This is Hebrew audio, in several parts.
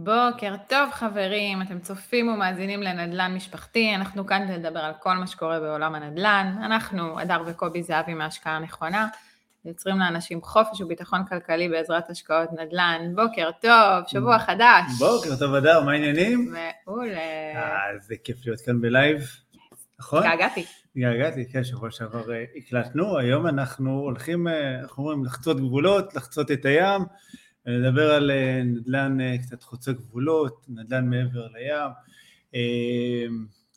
בוקר טוב חברים, אתם צופים ומאזינים לנדל"ן משפחתי, אנחנו כאן כדי לדבר על כל מה שקורה בעולם הנדל"ן, אנחנו, הדר וקובי זהבי מהשקעה הנכונה, יוצרים לאנשים חופש וביטחון כלכלי בעזרת השקעות נדל"ן, בוקר טוב, שבוע חדש. בוקר טוב הדר, מה העניינים? מעולה. אה, זה כיף להיות כאן בלייב, נכון? התגעגעתי. התגעגעתי, כן, שבוע שעבר אה, הקלטנו, היום אנחנו הולכים, אה, איך אומרים, לחצות גבולות, לחצות את הים. ונדבר על אה, נדל"ן אה, קצת חוצה גבולות, נדל"ן מעבר לים. אה,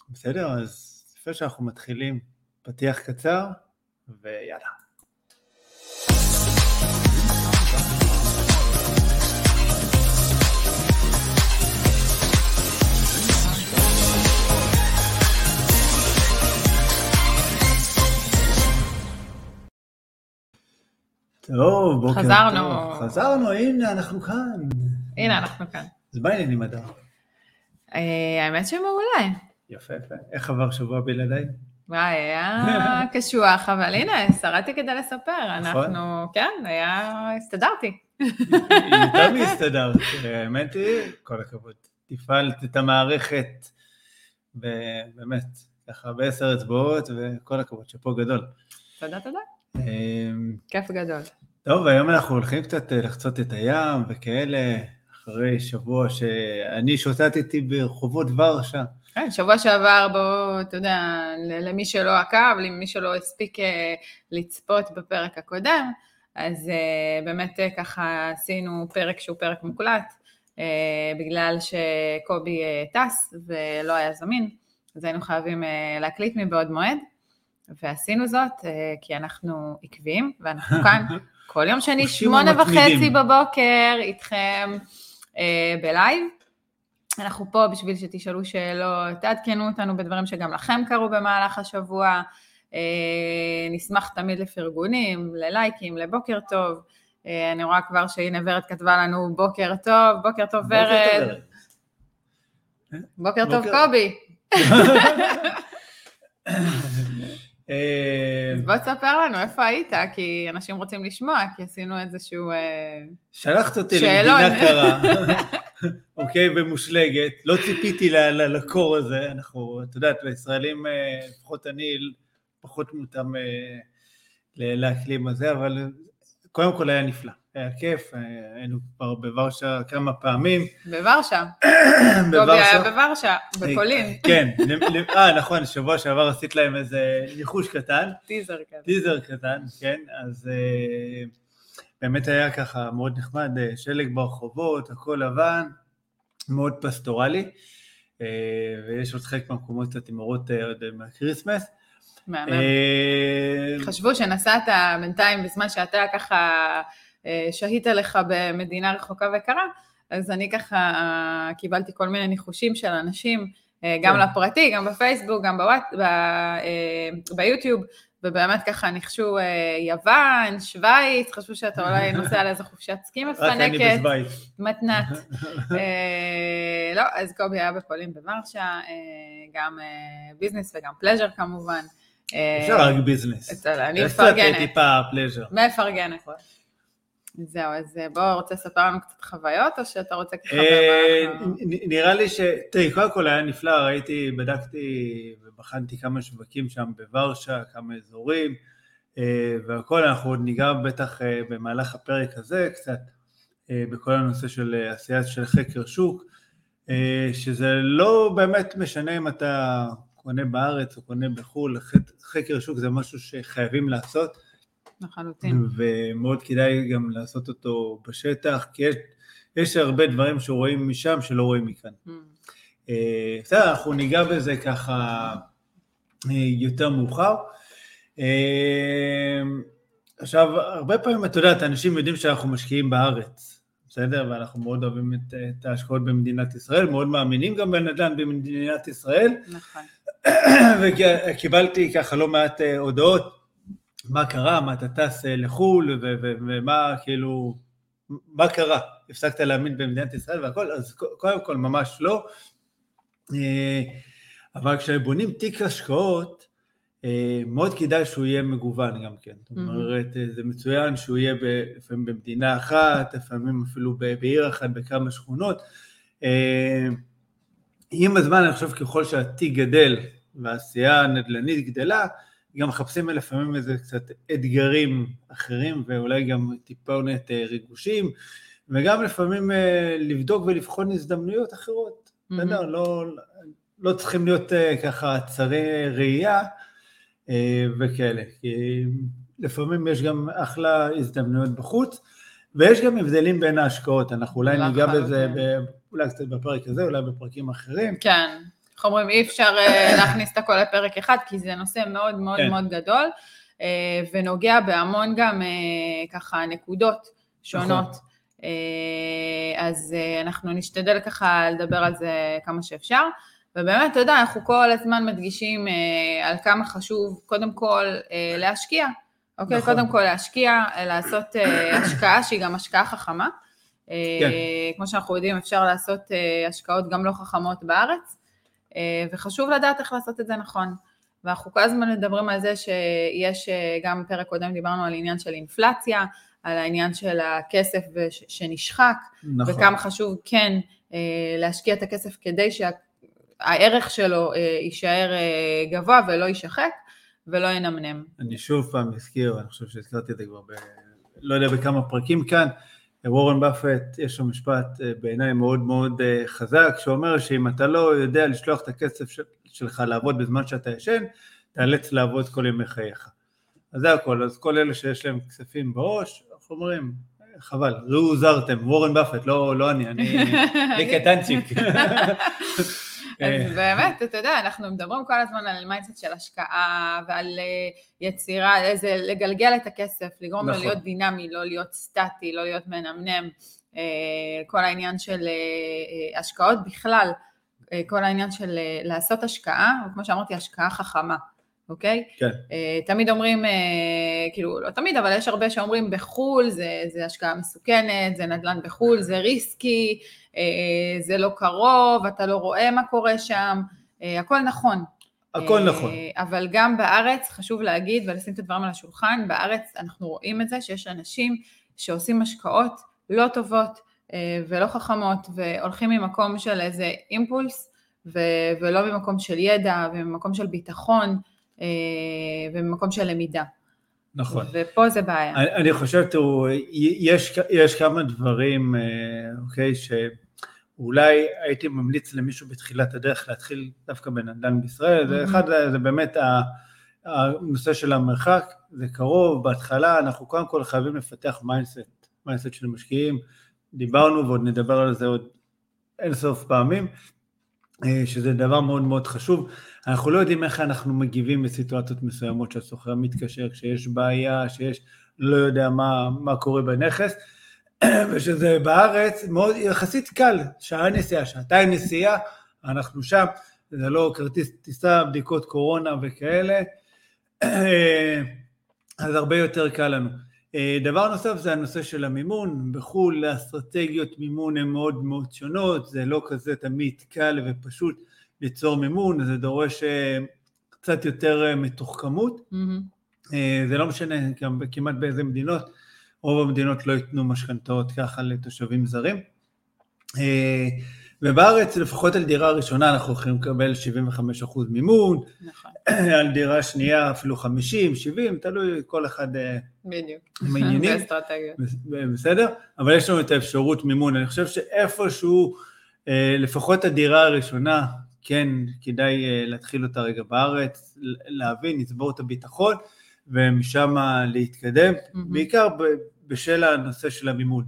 בסדר, אז לפני שאנחנו מתחילים, פתיח קצר, ויאללה. טוב, בוקר חזרנו. טוב. חזרנו, הנה, אנחנו כאן. הנה אנחנו כאן. אז מה העניינים? אה, האמת שמעולה. יפה, יפה. איך עבר שבוע בלעדיי? וואי, היה קשוח, אבל הנה, שרדתי כדי לספר. נכון. אנחנו, כן, היה, הסתדרתי. יותר מהסתדרת. האמת היא, כל הכבוד. תפעלת את המערכת, באמת, ככה בעשר אצבעות, וכל הכבוד, שאפו גדול. תודה, תודה. אמ, כיף גדול. טוב, היום אנחנו הולכים קצת אה, לחצות את הים וכאלה, אחרי שבוע שאני שוטטתי ברחובות ורשה. כן, שבוע שעבר, בואו, אתה יודע, למי שלא עקב, למי שלא הספיק אה, לצפות בפרק הקודם, אז אה, באמת ככה עשינו פרק שהוא פרק מוקלט, בגלל שקובי טס ולא היה זמין, אז היינו חייבים להקליט מבעוד מועד, ועשינו זאת כי אנחנו עקביים, ואנחנו כאן כל יום שני, שמונה וחצי. בבוקר, איתכם אה, בלייב. אנחנו פה בשביל שתשאלו שאלות, תעדכנו אותנו בדברים שגם לכם קרו במהלך השבוע. אה, נשמח תמיד לפרגונים, ללייקים, לבוקר טוב. אה, אני רואה כבר שהנה ורד כתבה לנו בוקר טוב, בוקר טוב בוקר טוב, ורד. בוקר טוב קובי. אה, אז בוא תספר לנו איפה היית, כי אנשים רוצים לשמוע, כי עשינו איזשהו... אה, שלחת אותי. למדינה קרה, אוקיי, ומושלגת, לא ציפיתי לקור הזה, אנחנו, את יודעת, לישראלים, אה, לפחות אני, פחות מותאם לאקלים הזה, אבל קודם כל היה נפלא, היה כיף, אה, היינו כבר בוורשה כמה פעמים, בוורשה. קובי היה בוורשה. בוורשה, בפולין. כן, אה נכון, שבוע שעבר עשית להם איזה ניחוש קטן, טיזר כזה. טיזר קטן, כן, אז אה, באמת היה ככה מאוד נחמד, אה, שלג ברחובות, הכל לבן, מאוד פסטורלי, אה, ויש עוד חלק מהמקומות קצת עם אורות אה, עוד מה Christmas. מהמם. אה, חשבו שנסעת בינתיים בזמן שאתה ככה אה, שהית לך במדינה רחוקה וקרה, אז אני ככה אה, קיבלתי כל מיני ניחושים של אנשים, אה, גם כן. לפרטי, גם בפייסבוק, גם בוואט, ב, אה, ביוטיוב, ובאמת ככה ניחשו אה, יוון, שווייץ, חשבו שאתה אולי נוסע לאיזו חופשת סקי מפנקת. מתנת. אה, לא, אז קובי היה בפולין בוורשה, אה, גם אה, business וגם pleasure כמובן. אה, אפשר רק business. אני מפרגנת. טיפה pleasure. מפרגנת. זהו, אז אה, בוא, רוצה לספר לנו קצת חוויות, או שאתה רוצה ככה... אה, נראה לי ש... תראי, קודם כל היה נפלא, ראיתי, בדקתי ובחנתי כמה שווקים שם בוורשה, כמה אזורים, אה, והכל, אנחנו עוד ניגע בטח במהלך הפרק הזה קצת, בכל הנושא של עשייה של חקר שוק, שזה לא באמת משנה אם אתה קונה בארץ או קונה בחו"ל, חקר שוק זה משהו שחייבים לעשות. לחלוטין. ומאוד כדאי גם לעשות אותו בשטח, כי יש, יש הרבה דברים שרואים משם שלא רואים מכאן. Mm. אה, בסדר, אנחנו ניגע בזה ככה אה, יותר מאוחר. אה, עכשיו, הרבה פעמים, את יודעת, אנשים יודעים שאנחנו משקיעים בארץ, בסדר? ואנחנו מאוד אוהבים את, את ההשקעות במדינת ישראל, מאוד מאמינים גם בנדל"ן במדינת ישראל, נכון. וקיבלתי ככה לא מעט הודעות, מה קרה, מה אתה טס אה, לחו"ל, ומה כאילו, מה קרה? הפסקת להאמין במדינת ישראל והכל, אז קודם כל ממש לא. אה, אבל כשבונים תיק השקעות, אה, מאוד כדאי שהוא יהיה מגוון גם כן. זאת אומרת, זה מצוין שהוא יהיה לפעמים במדינה אחת, לפעמים אפילו בעיר אחת, בכמה שכונות, עם הזמן, אני חושב, ככל שהתיק גדל והעשייה הנדל"נית גדלה, גם מחפשים לפעמים איזה קצת אתגרים אחרים ואולי גם טיפונת ריגושים, וגם לפעמים לבדוק ולבחון הזדמנויות אחרות. בסדר? Mm-hmm. לא, לא צריכים להיות ככה צרי ראייה וכאלה, כי לפעמים יש גם אחלה הזדמנויות בחוץ, ויש גם הבדלים בין ההשקעות, אנחנו אולי ניגע בזה אולי קצת בפרק הזה, אולי בפרקים אחרים. כן, איך אומרים, אי אפשר אה, להכניס את הכל לפרק אחד, כי זה נושא מאוד מאוד כן. מאוד גדול, אה, ונוגע בהמון גם אה, ככה נקודות שונות. נכון. אז אנחנו נשתדל ככה לדבר על זה כמה שאפשר. ובאמת, אתה יודע, אנחנו כל הזמן מדגישים על כמה חשוב, קודם כל, להשקיע. אוקיי? נכון. קודם כל להשקיע, לעשות השקעה שהיא גם השקעה חכמה. כן. כמו שאנחנו יודעים, אפשר לעשות השקעות גם לא חכמות בארץ, וחשוב לדעת איך לעשות את זה נכון. ואנחנו כל הזמן מדברים על זה שיש, אה, גם בפרק קודם דיברנו על עניין של אינפלציה, על העניין של הכסף שנשחק, נכון. וכמה חשוב כן אה, להשקיע את הכסף כדי שהערך שלו יישאר גבוה ולא יישחק ולא ינמנם. אני שוב פעם אזכיר, אני חושב שהזכרתי את זה כבר ב... לא יודע בכמה פרקים כאן, וורן באפט, יש לו משפט אה, בעיניי מאוד מאוד אה, חזק, שאומר שאם אתה לא יודע לשלוח את הכסף שלך לעבוד בזמן שאתה ישן, תאלץ לעבוד כל ימי חייך. אז זה הכל, אז כל אלה שיש להם כספים בראש, איך אומרים, חבל, ראו זרתם, וורן באפט, לא, לא אני, אני קטנצ'יק. אז אה. באמת, אתה יודע, אנחנו מדברים כל הזמן על mindset של השקעה ועל אה, יצירה, איזה לגלגל את הכסף, לגרום נכון. לו להיות דינמי, לא להיות סטטי, לא להיות מנמנם, אה, כל העניין של השקעות בכלל, כל העניין של לעשות השקעה, כמו שאמרתי, השקעה חכמה. אוקיי? כן. אה, תמיד אומרים, אה, כאילו, לא תמיד, אבל יש הרבה שאומרים בחו"ל זה, זה השקעה מסוכנת, זה נדל"ן בחו"ל, זה ריסקי, uh, זה לא קרוב, אתה לא רואה מה קורה שם, uh, הכל נכון. הכל נכון. אבל גם בארץ, חשוב להגיד ולשים את הדברים על השולחן, בארץ אנחנו רואים את זה שיש אנשים שעושים השקעות לא טובות ולא חכמות, והולכים ממקום של איזה אימפולס, ו- ולא ממקום של ידע וממקום של ביטחון. אה, וממקום של למידה. נכון. ופה זה בעיה. אני, אני חושב, תראו, יש, יש כמה דברים, אה, אוקיי, שאולי הייתי ממליץ למישהו בתחילת הדרך להתחיל דווקא בנדל"ן בישראל, זה אחד, זה באמת הנושא של המרחק, זה קרוב, בהתחלה אנחנו קודם כל חייבים לפתח mindset, mindset של משקיעים, דיברנו ועוד נדבר על זה עוד אין סוף פעמים, שזה דבר מאוד מאוד חשוב. אנחנו לא יודעים איך אנחנו מגיבים בסיטואציות מסוימות שהסוחר מתקשר, כשיש בעיה, שיש לא יודע מה, מה קורה בנכס, ושזה בארץ מאוד יחסית קל, שעה נסיעה, שעתיים נסיעה, אנחנו שם, זה לא כרטיס טיסה, בדיקות קורונה וכאלה, אז הרבה יותר קל לנו. אה, דבר נוסף זה הנושא של המימון, בחו"ל האסטרטגיות מימון הן מאוד מאוד שונות, זה לא כזה תמיד קל ופשוט ליצור מימון, זה דורש אה, קצת יותר אה, מתוחכמות, mm-hmm. זה לא משנה גם כמעט באיזה מדינות, רוב המדינות לא ייתנו משכנתאות ככה לתושבים זרים. ובארץ לפחות על דירה ראשונה אנחנו יכולים לקבל 75% מימון, נכון. על דירה שנייה אפילו 50, 70, תלוי כל אחד אה, בדיוק. עם העניינים. בסדר? אבל יש לנו את האפשרות מימון, אני חושב שאיפשהו, אה, לפחות הדירה הראשונה, כן כדאי אה, להתחיל אותה רגע בארץ, להבין, לצבור את הביטחון, ומשם להתקדם, בעיקר בשל הנושא של המימון,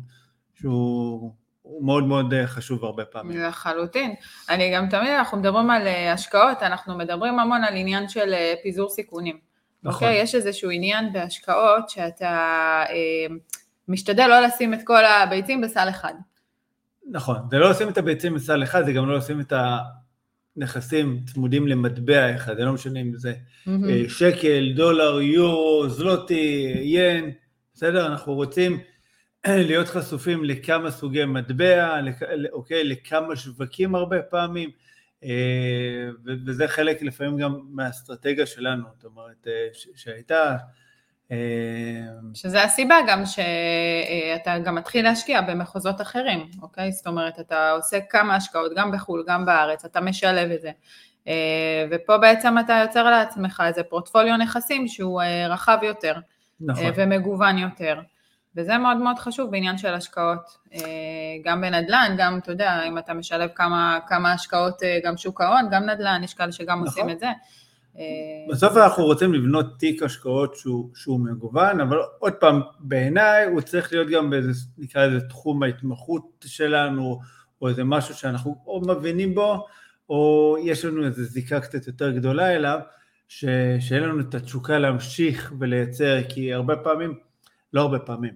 שהוא... הוא מאוד מאוד אה, חשוב הרבה פעמים. לחלוטין. אני גם תמיד, אנחנו מדברים על אה, השקעות, אנחנו מדברים המון על עניין של אה, פיזור סיכונים. נכון. אוקיי? יש איזשהו עניין בהשקעות שאתה אה, משתדל לא לשים את כל הביצים בסל אחד. נכון, זה לא לשים את הביצים בסל אחד, זה גם לא לשים את הנכסים צמודים למטבע אחד, זה לא משנה אם זה mm-hmm. שקל, דולר, יורו, זלוטי, ין, בסדר? אנחנו רוצים להיות חשופים לכמה סוגי מטבע, אוקיי, לכמה שווקים הרבה פעמים, אה, וזה חלק לפעמים גם מהאסטרטגיה שלנו, זאת אומרת, אה, שהייתה, שזה הסיבה גם שאתה גם מתחיל להשקיע במחוזות אחרים, אוקיי? זאת אומרת, אתה עושה כמה השקעות, גם בחו"ל, גם בארץ, אתה משלב את זה. ופה בעצם אתה יוצר לעצמך איזה פורטפוליו נכסים שהוא רחב יותר, נכון. ומגוון יותר. וזה מאוד מאוד חשוב בעניין של השקעות, גם בנדל"ן, גם, אתה יודע, אם אתה משלב כמה, כמה השקעות, גם שוק ההון, גם נדל"ן, יש כאלה שגם נכון. עושים את זה. בסוף אנחנו רוצים לבנות תיק השקעות שהוא, שהוא מגוון, אבל עוד פעם, בעיניי הוא צריך להיות גם באיזה, נקרא לזה תחום ההתמחות שלנו, או איזה משהו שאנחנו או מבינים בו, או יש לנו איזו זיקה קצת יותר גדולה אליו, ש, שאין לנו את התשוקה להמשיך ולייצר, כי הרבה פעמים, לא הרבה פעמים,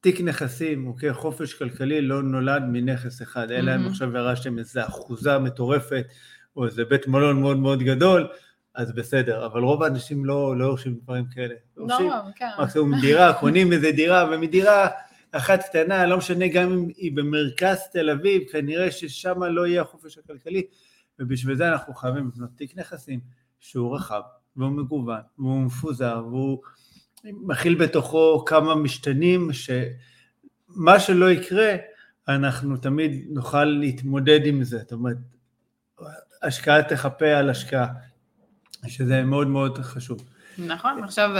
תיק נכסים, אוקיי, חופש כלכלי לא נולד מנכס אחד, אלא אם עכשיו ירשתם איזו אחוזה מטורפת, או איזה בית מלון מאוד מאוד גדול, אז בסדר, אבל רוב האנשים לא, לא יורשים דברים כאלה. לא, כן. מקסימום דירה, קונים איזה דירה, ומדירה אחת קטנה, לא משנה גם אם היא במרכז תל אביב, כנראה ששם לא יהיה החופש הכלכלי, ובשביל זה אנחנו חייבים לבנות תיק נכסים שהוא רחב, והוא מגוון, והוא מפוזר, והוא מכיל בתוכו כמה משתנים, שמה שלא יקרה, אנחנו תמיד נוכל להתמודד עם זה, זאת אומרת, השקעה תחפה על השקעה. שזה מאוד מאוד חשוב. נכון, עכשיו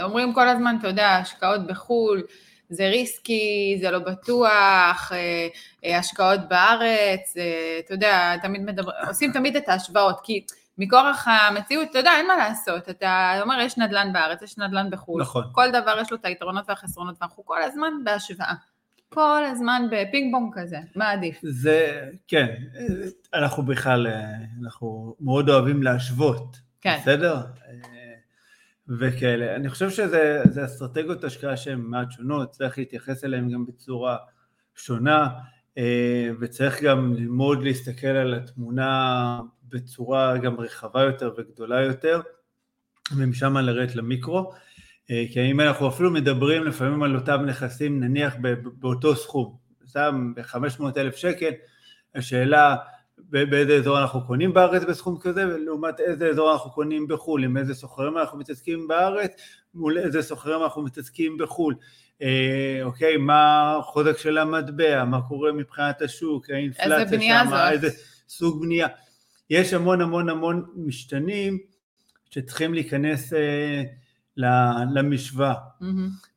אומרים כל הזמן, אתה יודע, השקעות בחו"ל, זה ריסקי, זה לא בטוח, אה, אה, השקעות בארץ, אה, אתה יודע, תמיד מדבר, עושים תמיד את ההשוואות, כי מכורח המציאות, אתה יודע, אין מה לעשות, אתה אומר, יש נדל"ן בארץ, יש נדל"ן בחו"ל, נכון. כל דבר יש לו את היתרונות והחסרונות, ואנחנו כל הזמן בהשוואה. כל הזמן בפינג פונג כזה, מה עדיף? זה, כן, אנחנו בכלל, אנחנו מאוד אוהבים להשוות. כן. בסדר? וכאלה. אני חושב שזה אסטרטגיות השקעה שהן מעט שונות, צריך להתייחס אליהן גם בצורה שונה, וצריך גם ללמוד להסתכל על התמונה בצורה גם רחבה יותר וגדולה יותר, ומשם לרדת למיקרו. כי אם אנחנו אפילו מדברים לפעמים על אותם נכסים, נניח באותו סכום, סתם ב-500 אלף שקל, השאלה באיזה אזור אנחנו קונים בארץ בסכום כזה, ולעומת איזה אזור אנחנו קונים בחו"ל, עם איזה סוחרים אנחנו מתעסקים בארץ, מול איזה סוחרים אנחנו מתעסקים בחו"ל. אה, אוקיי, מה החוזק של המטבע, מה קורה מבחינת השוק, האינפלציה שם. איזה סוג בנייה. יש המון המון המון משתנים שצריכים להיכנס אה, למשוואה. Mm-hmm.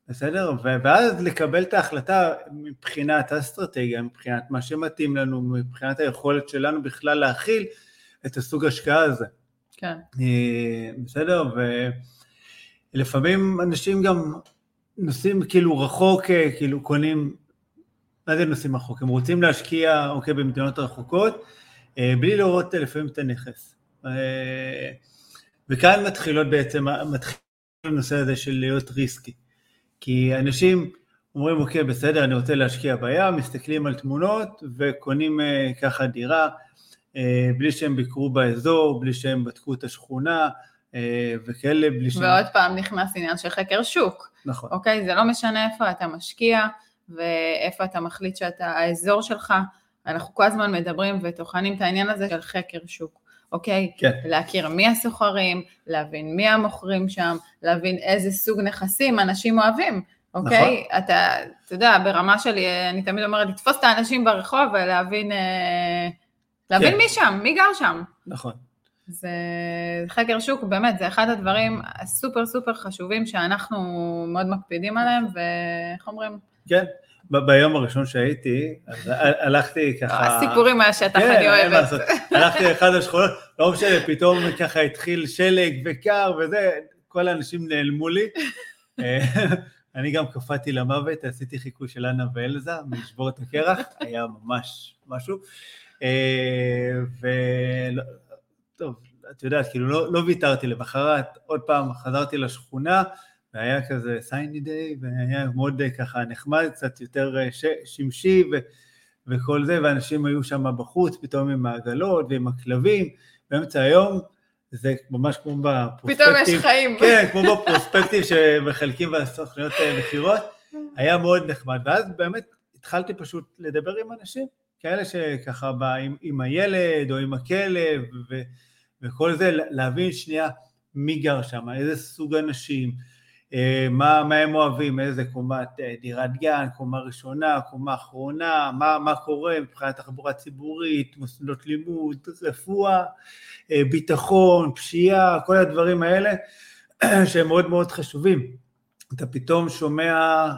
בסדר? ואז לקבל את ההחלטה מבחינת האסטרטגיה, מבחינת מה שמתאים לנו, מבחינת היכולת שלנו בכלל להכיל את הסוג השקעה הזה. כן. אה, בסדר? ולפעמים אנשים גם נוסעים כאילו רחוק, אה, כאילו קונים, מה זה נוסעים רחוק? הם רוצים להשקיע, אוקיי, במדינות רחוקות, בלי לראות לפעמים את הנכס. וכאן מתחילות בעצם, מתחיל הנושא הזה של להיות ריסקי. כי אנשים אומרים, אוקיי, בסדר, אני רוצה להשקיע בים, מסתכלים על תמונות וקונים אה, ככה דירה, אה, בלי שהם ביקרו באזור, בלי שהם בדקו את השכונה, אה, וכאלה, בלי שהם... ועוד פעם נכנס עניין של חקר שוק. נכון. אוקיי, זה לא משנה איפה אתה משקיע ואיפה אתה מחליט שאתה, האזור שלך, אנחנו כל הזמן מדברים וטוחנים את העניין הזה של חקר שוק. אוקיי? כן. להכיר מי הסוחרים, להבין מי המוכרים שם, להבין איזה סוג נכסים אנשים אוהבים, אוקיי? נכון. אתה, אתה יודע, ברמה שלי, אני תמיד אומרת, לתפוס את האנשים ברחוב ולהבין אה, להבין כן. מי שם, מי גר שם. נכון. זה חקר שוק, באמת, זה אחד הדברים הסופר סופר חשובים שאנחנו מאוד מקפידים עליהם, ואיך אומרים? כן. ביום הראשון שהייתי, הלכתי ככה... הסיפורים מהשטח, כן, אני אוהבת. הלכתי לאחד השכונות, לא משנה, פתאום ככה התחיל שלג וקר וזה, כל האנשים נעלמו לי. אני גם קפאתי למוות, עשיתי חיקוי של אנה ואלזה, מלשבור את הקרח, היה ממש משהו. וטוב, את יודעת, כאילו לא, לא ויתרתי למחרת, עוד פעם חזרתי לשכונה, והיה כזה סייני דיי, והיה מאוד אה, ככה נחמד, קצת יותר אה, ש... שמשי ו... וכל זה, ואנשים היו שם בחוץ, פתאום עם העגלות ועם הכלבים, באמצע היום, זה ממש כמו בפרוספקטיב. פתאום יש חיים. כן, כמו בפרוספקטיב שמחלקים בסוכניות אה, מכירות, היה מאוד נחמד, ואז באמת התחלתי פשוט לדבר עם אנשים, כאלה שככה בא עם, עם הילד או עם הכלב ו, וכל זה, להבין שנייה מי גר שם, איזה סוג אנשים, אה, מה, מה הם אוהבים, איזה קומת אה, דירת גן, קומה ראשונה, קומה אחרונה, מה, מה קורה מבחינת תחבורה ציבורית, מוסדות לימוד, רפואה, אה, ביטחון, פשיעה, כל הדברים האלה שהם מאוד מאוד חשובים. אתה פתאום שומע,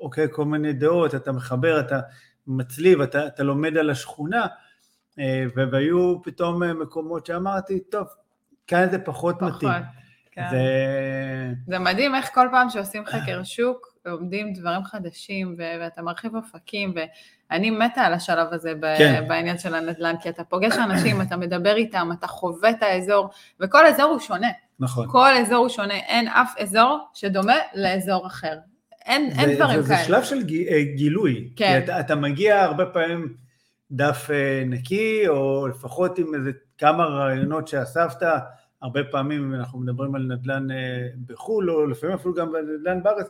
אוקיי, כל מיני דעות, אתה מחבר, אתה מצליב, אתה, אתה לומד על השכונה, והיו פתאום מקומות שאמרתי, טוב, כאן זה פחות, פחות. מתאים. כן. זה... זה מדהים איך כל פעם שעושים חקר שוק, לומדים דברים חדשים, ו- ואתה מרחיב אופקים, ואני מתה על השלב הזה ב- כן. בעניין של הנדל"ן, כי אתה פוגש אנשים, אתה מדבר איתם, אתה חווה את האזור, וכל אזור הוא שונה. נכון. כל אזור הוא שונה, אין אף אזור שדומה לאזור אחר. אין, זה, אין דברים זה, כאלה. זה שלב של אה, גילוי. כן. אתה, אתה מגיע הרבה פעמים דף אה, נקי, או לפחות עם איזה כמה רעיונות שאספת, הרבה פעמים אנחנו מדברים על נדל"ן אה, בחו"ל, או לפעמים אפילו גם בנדל"ן בארץ,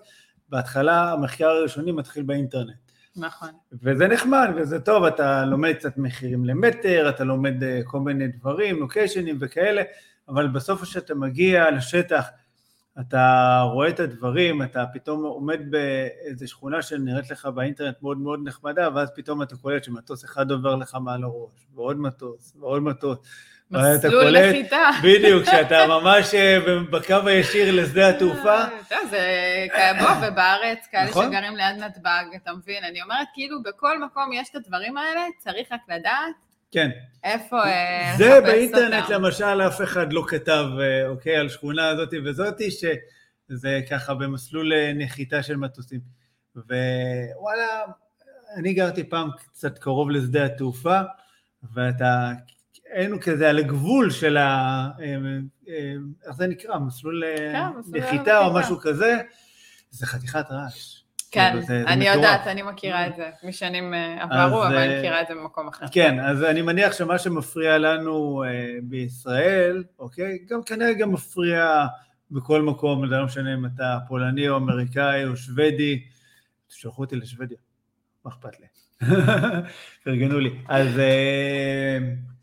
בהתחלה המחקר הראשוני מתחיל באינטרנט. נכון. וזה נחמד וזה טוב, אתה לומד קצת מחירים למטר, אתה לומד אה, כל מיני דברים, לוקיישנים וכאלה, אבל בסוף כשאתה מגיע לשטח, אתה רואה את הדברים, אתה פתאום עומד באיזה שכונה שנראית לך באינטרנט מאוד מאוד נחמדה, ואז פתאום אתה קולט שמטוס אחד עובר לך מעל הראש, ועוד מטוס, ועוד מטוס. מסלול נחיתה. בדיוק, כשאתה ממש אה, בקו הישיר לשדה התעופה. טוב, זה בוא, ובארץ, כאלה נכון? שגרים ליד נתב"ג, אתה מבין? אני אומרת, כאילו, בכל מקום יש את הדברים האלה, צריך רק לדעת. כן. איפה אה, זה באינטרנט למשל אף אחד לא כתב, אה, אוקיי, על שכונה הזאתי וזאתי, שזה ככה במסלול נחיתה של מטוסים. ווואלה, אני גרתי פעם קצת קרוב לשדה התעופה, ואתה היינו כזה על הגבול של ה... אה, אה, איך זה נקרא? מסלול אה, כן, נחיתה או משהו כזה, זה חתיכת רעש. כן, כאילו, זה, אני זה יודעת, אני מכירה את זה משנים עברו, אבל אני מכירה את זה במקום אחר. כן, אז אני מניח שמה שמפריע לנו בישראל, אוקיי, גם כנראה גם מפריע בכל מקום, לא משנה אם אתה פולני או אמריקאי או שוודי, תשלחו אותי לשוודיה, מה אכפת לי? פרגנו לי. אז...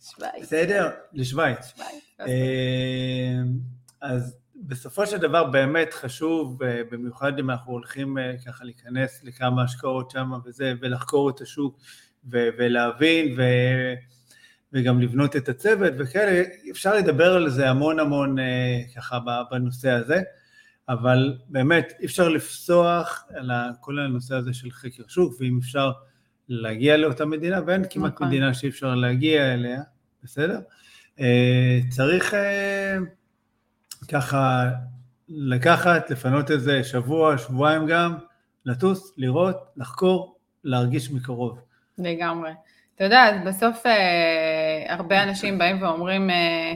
שווייץ. בסדר? לשווייץ. אה, אז בסופו של דבר באמת חשוב, אה, במיוחד אם אנחנו הולכים אה, ככה להיכנס לכמה השקעות שם וזה, ולחקור את השוק ולהבין ו... וגם לבנות את הצוות וכאלה, אפשר לדבר על זה המון המון ככה בנושא הזה, אבל באמת אי אפשר לפסוח על כל הנושא הזה של חקר שוק, ואם אפשר להגיע לאותה מדינה, ואין כמעט נכון. מדינה שאי אפשר להגיע אליה, בסדר? אה, צריך אה, ככה לקחת, לפנות איזה שבוע, שבועיים גם, לטוס, לראות, לחקור, להרגיש מקרוב. לגמרי. אתה יודע, בסוף אה, הרבה אנשים באים ואומרים, אה,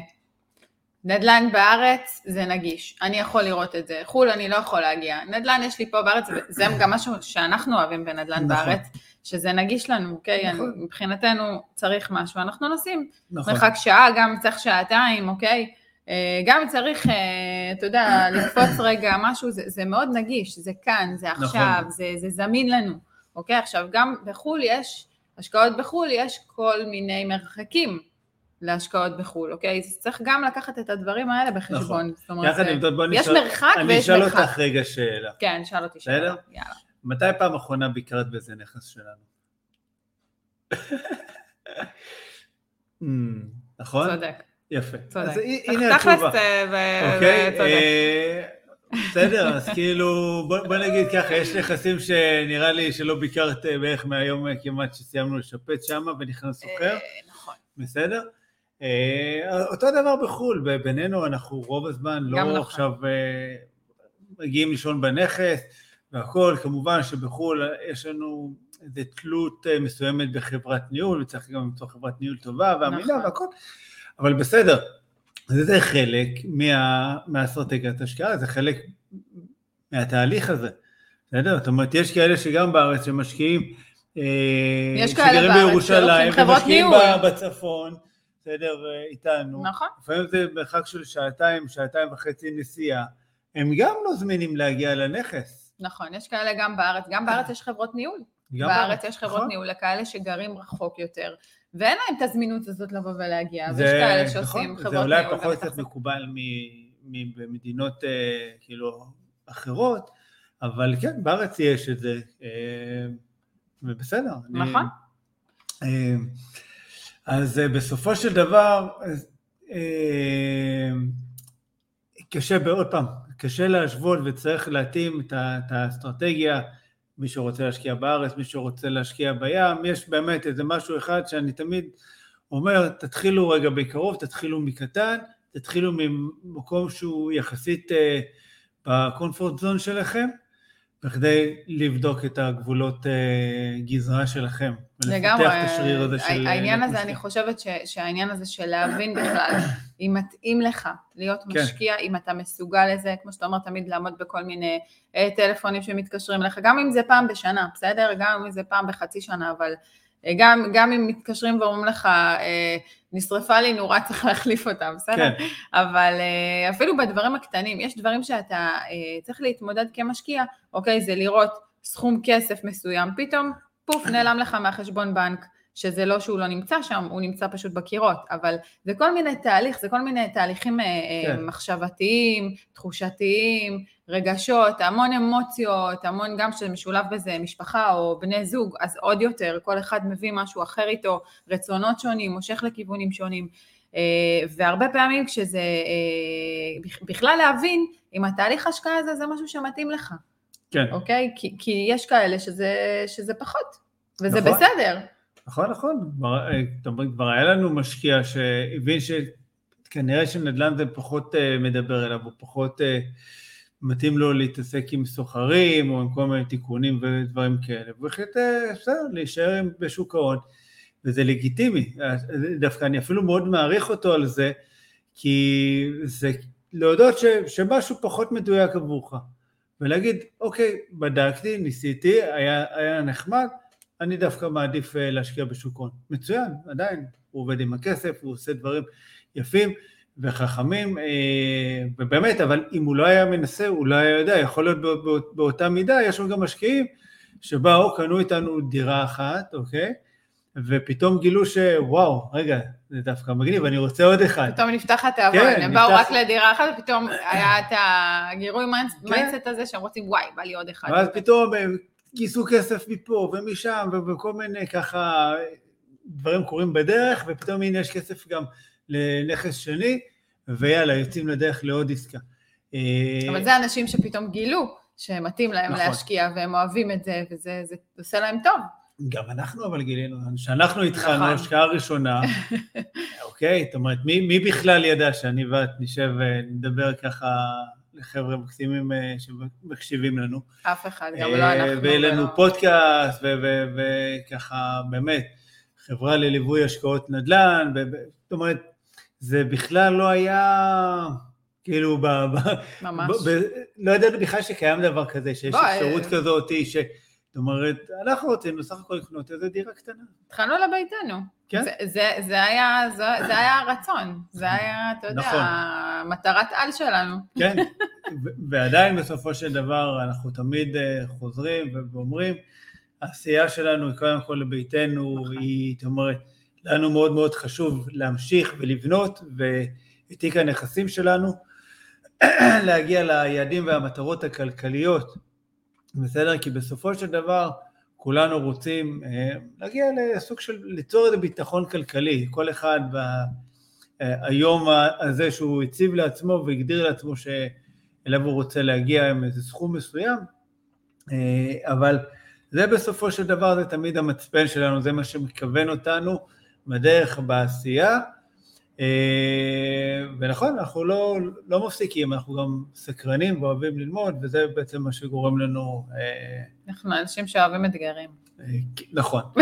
נדל"ן בארץ זה נגיש, אני יכול לראות את זה, חו"ל אני לא יכול להגיע, נדל"ן יש לי פה בארץ, זה גם משהו שאנחנו אוהבים בנדל"ן נכון. בארץ, שזה נגיש לנו, אוקיי? נכון. מבחינתנו צריך משהו, אנחנו נוסעים. נכון. מרחק שעה, גם צריך שעתיים, אוקיי? אה, גם צריך, אה, אתה יודע, לקפוץ רגע משהו, זה, זה מאוד נגיש, זה כאן, זה נכון. עכשיו, נכון. זה, זה זמין לנו, אוקיי? עכשיו, גם בחו"ל יש, השקעות בחו"ל יש כל מיני מרחקים. להשקעות בחו"ל, אוקיי? אז צריך גם לקחת את הדברים האלה בחשבון. נכון. זאת אומרת, יחד עם זאת, בוא נשאל... יש מרחק ויש מרחק. אני אשאל אותך רגע שאלה. כן, שאל אותי שאלה. בסדר? יאללה. מתי פעם אחרונה ביקרת באיזה נכס שלנו? Hmm, נכון? צודק. יפה. צודק. אז הנה התשובה. אה, אוקיי? אה, בסדר, אז כאילו, בוא נגיד ככה, יש נכסים שנראה לי שלא ביקרת אה, בערך מהיום כמעט שסיימנו לשפץ שם ונכנס סוחר. נכון. בסדר? אותו דבר בחו"ל, בינינו אנחנו רוב הזמן לא נכון. עכשיו מגיעים לישון בנכס, והכל, כמובן שבחו"ל יש לנו איזו תלות מסוימת בחברת ניהול, וצריך גם למצוא חברת ניהול טובה והמילה נכון. והכל, אבל בסדר, זה חלק מה, מהאסטרטגיית השקעה, זה חלק מהתהליך הזה, בסדר? זאת אומרת, יש כאלה שגם בארץ שמשקיעים, אה, יש כאלה בארץ בירושלים, ומשקיעים בצפון, בסדר, איתנו, נכון. לפעמים זה מרחק של שעתיים, שעתיים וחצי נסיעה, הם גם לא זמינים להגיע לנכס. נכון, יש כאלה גם בארץ, גם בארץ יש חברות ניהול. גם בארץ יש חברות נכון. ניהול לכאלה שגרים רחוק יותר, ואין להם את הזמינות הזאת לבוא ולהגיע, ויש כאלה שעושים נכון, חברות ניהול. זה אולי פחות קצת מקובל במדינות, אה, כאילו, אחרות, אבל כן, בארץ יש את זה, ובסדר. נכון. אני, אז בסופו של דבר, קשה, בעוד פעם, קשה להשוות וצריך להתאים את האסטרטגיה, מי שרוצה להשקיע בארץ, מי שרוצה להשקיע בים, יש באמת איזה משהו אחד שאני תמיד אומר, תתחילו רגע בקרוב, תתחילו מקטן, תתחילו ממקום שהוא יחסית אה, בקומפורט זון שלכם, בכדי לבדוק את הגבולות אה, גזרה שלכם. לגמרי, העניין הזה, אני חושבת ש, שהעניין הזה של להבין בכלל אם מתאים לך להיות כן. משקיע, אם אתה מסוגל לזה, כמו שאתה אומר, תמיד לעמוד בכל מיני אה, טלפונים שמתקשרים אליך, גם אם זה פעם בשנה, בסדר? גם אם זה פעם בחצי שנה, אבל אה, גם, גם אם מתקשרים ואומרים לך, אה, נשרפה לי נורה, צריך להחליף אותה, בסדר? כן. אבל אה, אפילו בדברים הקטנים, יש דברים שאתה אה, צריך להתמודד כמשקיע, אוקיי, זה לראות סכום כסף מסוים, פתאום פוף, נעלם לך מהחשבון בנק, שזה לא שהוא לא נמצא שם, הוא נמצא פשוט בקירות, אבל זה כל מיני תהליך, זה כל מיני תהליכים אה, אה, כן. מחשבתיים, תחושתיים, רגשות, המון אמוציות, המון גם שזה משולב בזה משפחה או בני זוג, אז עוד יותר, כל אחד מביא משהו אחר איתו, רצונות שונים, מושך לכיוונים שונים. אה, והרבה פעמים כשזה, בכלל להבין אם התהליך השקעה הזה זה משהו שמתאים לך. כן. אוקיי? כי, כי יש כאלה שזה, שזה פחות, וזה נכון. בסדר. נכון, נכון. אה, כבר היה לנו משקיע שהבין שכנראה שנדל"ן זה פחות אה, מדבר אליו, הוא פחות אה, מתאים לו להתעסק עם סוחרים או עם כל מיני תיקונים ודברים כאלה. והוא החליט, בסדר, להישאר בשוק ההון, וזה לגיטימי. דווקא אני אפילו מאוד מעריך אותו על זה, כי זה להודות ש, שמשהו פחות מדויק עבורך. ולהגיד, אוקיי, בדקתי, ניסיתי, היה, היה נחמד, אני דווקא מעדיף אה, להשקיע בשוק הון. מצוין, עדיין, הוא עובד עם הכסף, הוא עושה דברים יפים וחכמים, אה, ובאמת, אבל אם הוא לא היה מנסה, הוא לא היה יודע, יכול להיות באותה מידה, יש לנו גם משקיעים שבאו, קנו איתנו דירה אחת, אוקיי? ופתאום גילו שוואו, רגע, זה דווקא מגניב, אני רוצה עוד אחד. פתאום נפתח התיאבון, כן, הם באו רק לדירה אחת, ופתאום היה את הגירוי mindset הזה שהם רוצים, וואי, בא לי עוד אחד. ואז פתאום הם גייסו כסף מפה ומשם, וכל מיני ככה דברים קורים בדרך, ופתאום הנה יש כסף גם לנכס שני, ויאללה, יוצאים לדרך לעוד עסקה. אבל זה אנשים שפתאום גילו שמתאים להם נכון. להשקיע, והם אוהבים את זה, וזה עושה להם טוב. גם אנחנו אבל גילינו, כשאנחנו התחלנו, נכון. השקעה ראשונה, אוקיי, זאת אומרת, מי, מי בכלל ידע שאני ואת נשב ונדבר ככה לחבר'ה מקסימים אה, שמקשיבים לנו? אף אחד, גם לא אה, אנחנו. ויהיה לנו פודקאסט, וככה, באמת, חברה לליווי השקעות נדל"ן, זאת אומרת, זה בכלל לא היה... כאילו, ב, ממש. ב, ב, לא ידענו בכלל שקיים דבר כזה, שיש אפשרות כזאת, ש... זאת אומרת, אנחנו רצינו סך הכל לקנות איזה דירה קטנה. התחלנו לביתנו. כן. זה, זה, זה, היה, זה, זה היה הרצון, זה היה, אתה יודע, נכון. מטרת על שלנו. כן, ועדיין בסופו של דבר אנחנו תמיד אה, חוזרים ואומרים, העשייה שלנו היא קודם כל לביתנו, נכון. היא, זאת אומרת, לנו מאוד מאוד חשוב להמשיך ולבנות, ואת תיק הנכסים שלנו, להגיע ליעדים והמטרות הכלכליות בסדר? כי בסופו של דבר כולנו רוצים אה, להגיע לסוג של, ליצור איזה ביטחון כלכלי, כל אחד אה, הזה שהוא הציב לעצמו והגדיר לעצמו שאליו הוא רוצה להגיע עם איזה סכום מסוים, אה, אבל זה בסופו של דבר, זה תמיד המצפן שלנו, זה מה שמכוון אותנו בדרך, בעשייה, ונכון, אנחנו לא, לא מפסיקים, אנחנו גם סקרנים ואוהבים ללמוד, וזה בעצם מה שגורם לנו... אה, אנחנו אנשים שאוהבים אתגרים. אה, נכון.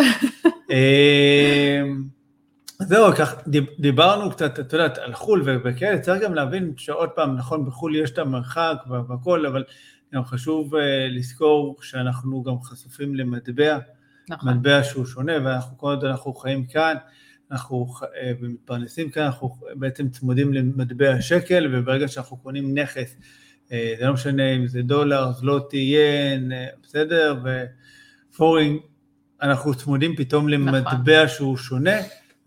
זהו, כך דיברנו קצת, את יודעת, על חו"ל וכאלה, צריך גם להבין שעוד פעם, נכון, בחו"ל יש את המרחק והכל, אבל גם חשוב לזכור שאנחנו גם חשופים למטבע, נכון. מטבע שהוא שונה, ואנחנו כל עוד אנחנו חיים כאן, אנחנו אה, מתפרנסים כאן, אנחנו בעצם צמודים למטבע השקל, וברגע שאנחנו קונים נכס, אה, זה לא משנה אם זה דולר, זלוטי, ין, אה, בסדר, ופורינג, אנחנו צמודים פתאום למטבע נכון. שהוא שונה,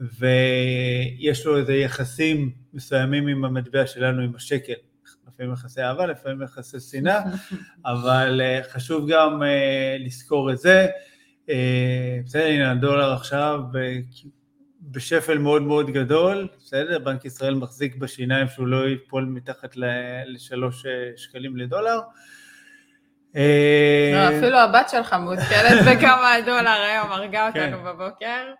ויש לו איזה יחסים מסוימים עם המטבע שלנו, עם השקל. לפעמים יחסי אהבה, לפעמים יחסי שנאה, אבל חשוב גם לזכור את זה. בסדר, הנה הדולר עכשיו בשפל מאוד מאוד גדול, בסדר, בנק ישראל מחזיק בשיניים שהוא לא ייפול מתחת לשלוש שקלים לדולר. לא, אפילו הבת שלך מעודכנת בכמה הדולר היום, הרגה כן. אותנו בבוקר.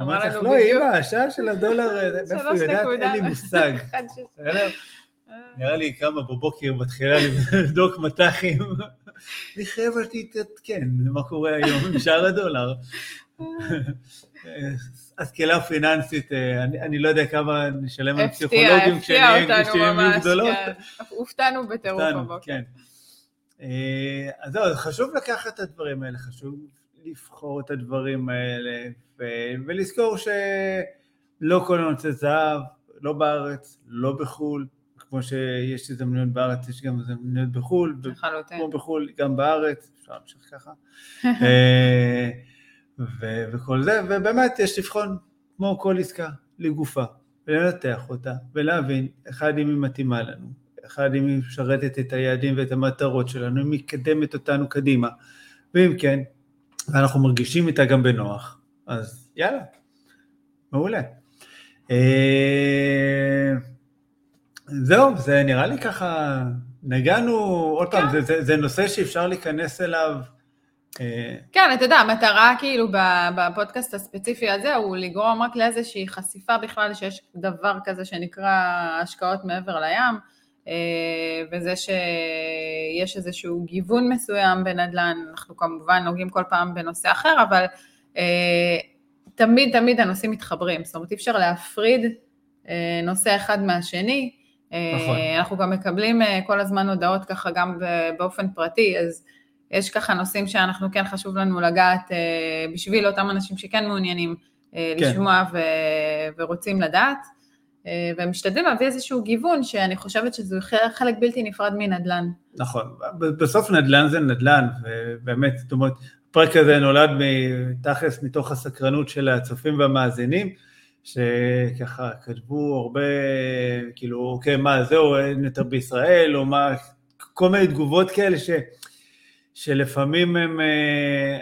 אמרת לך, לא, אמא, השעה של הדולר, מאיפה היא יודעת? אין לי מושג. נראה לי כמה בבוקר מתחילה לבדוק מטחים. אני חייבת להתעדכן מה קורה היום עם שער הדולר. השכלה פיננסית, אה, אני לא יודע כמה נשלם על פסיכולוגים כשנהיה גדולות. כן. הופתענו בטירוף בבוקר. כן. אה, אז זהו, חשוב לקחת את הדברים האלה, חשוב לבחור את הדברים האלה, ולזכור שלא כל הנושא זהב, לא בארץ, לא בחו"ל, כמו שיש הזדמנויות בארץ, יש גם הזדמנויות בחו"ל, כמו בחו"ל, גם בארץ, אפשר להמשיך ככה. ו- וכל זה, ובאמת יש לבחון, כמו כל עסקה, לגופה, ולנתח אותה, ולהבין, אחד, אם היא מתאימה לנו, אחד, אם היא משרתת את היעדים ואת המטרות שלנו, אם היא מקדמת אותנו קדימה, ואם כן, ואנחנו מרגישים איתה גם בנוח, אז יאללה, מעולה. אה, זהו, זה נראה לי ככה, נגענו, עוד פעם, כן. זה, זה, זה נושא שאפשר להיכנס אליו. אה, כן, אתה יודע, המטרה כאילו בפודקאסט הספציפי הזה הוא לגרום רק לאיזושהי חשיפה בכלל שיש דבר כזה שנקרא השקעות מעבר לים, אה, וזה שיש איזשהו גיוון מסוים בנדל"ן, אנחנו כמובן נוגעים כל פעם בנושא אחר, אבל אה, תמיד תמיד הנושאים מתחברים, זאת אומרת אי אפשר להפריד נושא אחד מהשני, נכון. אנחנו גם מקבלים כל הזמן הודעות ככה גם באופן פרטי, אז יש ככה נושאים שאנחנו כן חשוב לנו לגעת בשביל אותם אנשים שכן מעוניינים כן. לשמוע ו, ורוצים לדעת. ומשתדלים להביא איזשהו גיוון שאני חושבת שזה חלק בלתי נפרד מנדל"ן. נכון, בסוף נדל"ן זה נדל"ן, ובאמת, זאת אומרת, הפרק הזה נולד תכלס מתוך הסקרנות של הצופים והמאזינים, שככה כתבו הרבה, כאילו, אוקיי, מה, זהו, אין יותר בישראל, או מה, כל מיני תגובות כאלה ש, שלפעמים הן, אה,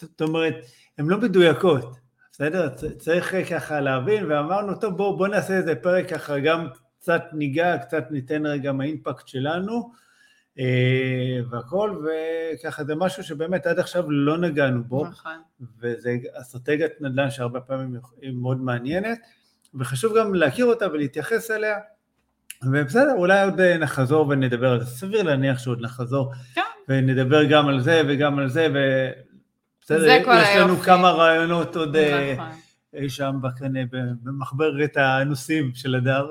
זאת אומרת, הן לא מדויקות, בסדר? צריך ככה להבין, ואמרנו, טוב, בואו בוא נעשה איזה פרק ככה, גם קצת ניגע, קצת ניתן רגע מהאימפקט שלנו, אה, והכל, וככה זה משהו שבאמת עד עכשיו לא נגענו בו, נכון. וזה אסטרטגיית נדל"ן שהרבה פעמים היא מאוד מעניינת, וחשוב גם להכיר אותה ולהתייחס אליה, ובסדר, אולי עוד אה, נחזור ונדבר על זה, סביר להניח שעוד נחזור, כן. ונדבר גם על זה וגם על זה, ובסדר, יש לנו היופי. כמה רעיונות עוד אה, נכון. אי שם בקנה, במחברת הנושאים של הדר.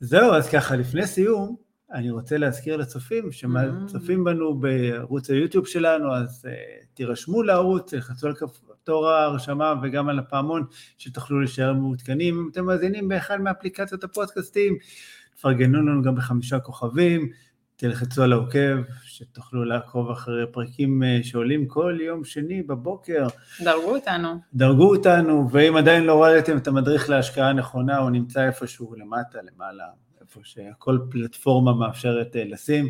זהו, אז ככה, לפני סיום, אני רוצה להזכיר לצופים, שצופים mm. בנו בערוץ היוטיוב שלנו, אז uh, תירשמו לערוץ, תלחצו על כפתור ההרשמה וגם על הפעמון, שתוכלו להישאר מעודכנים. אם אתם מאזינים באחד מאפליקציות הפודקאסטים, תפרגנו לנו גם בחמישה כוכבים, תלחצו על העוקב, שתוכלו לעקוב אחרי פרקים אה, שעולים כל יום שני בבוקר. דרגו אותנו. דרגו אותנו, ואם עדיין לא ראיתם את המדריך להשקעה הנכונה, הוא נמצא איפשהו למטה, למעלה, איפה שכל פלטפורמה מאפשרת אה, לשים,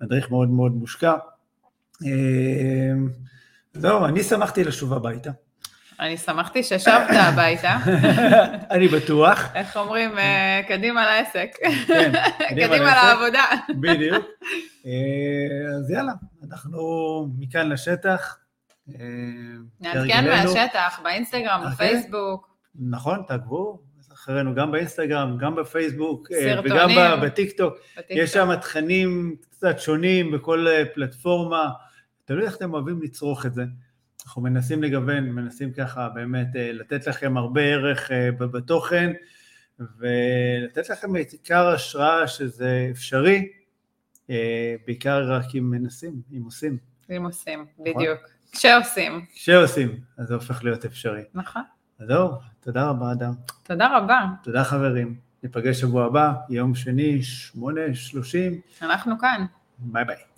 מדריך מאוד מאוד מושקע. אה, זהו, אני שמחתי לשוב הביתה. אני שמחתי ששבת הביתה. אני בטוח. איך אומרים, אה, קדימה לעסק. כן, קדימה לעבודה. בדיוק. אז יאללה, אנחנו מכאן לשטח. נעדכן מהשטח, באינסטגרם. בפייסבוק. נכון, תעקבו, אחרינו גם באינסטגרם, גם בפייסבוק, אה, וגם בטיקטוק. יש שם תכנים קצת שונים בכל אה, פלטפורמה, תלוי איך אתם אוהבים לצרוך את זה. אנחנו מנסים לגוון, מנסים ככה באמת אה, לתת לכם הרבה ערך בתוכן, ולתת לכם את עיקר השראה שזה אפשרי, בעיקר רק אם מנסים, אם עושים. אם עושים, נכון? בדיוק. כשעושים. כשעושים, אז זה הופך להיות אפשרי. נכון. אז זהו, תודה רבה, אדם. תודה רבה. תודה, חברים. ניפגש שבוע הבא, יום שני, שמונה, שלושים. אנחנו כאן. ביי ביי.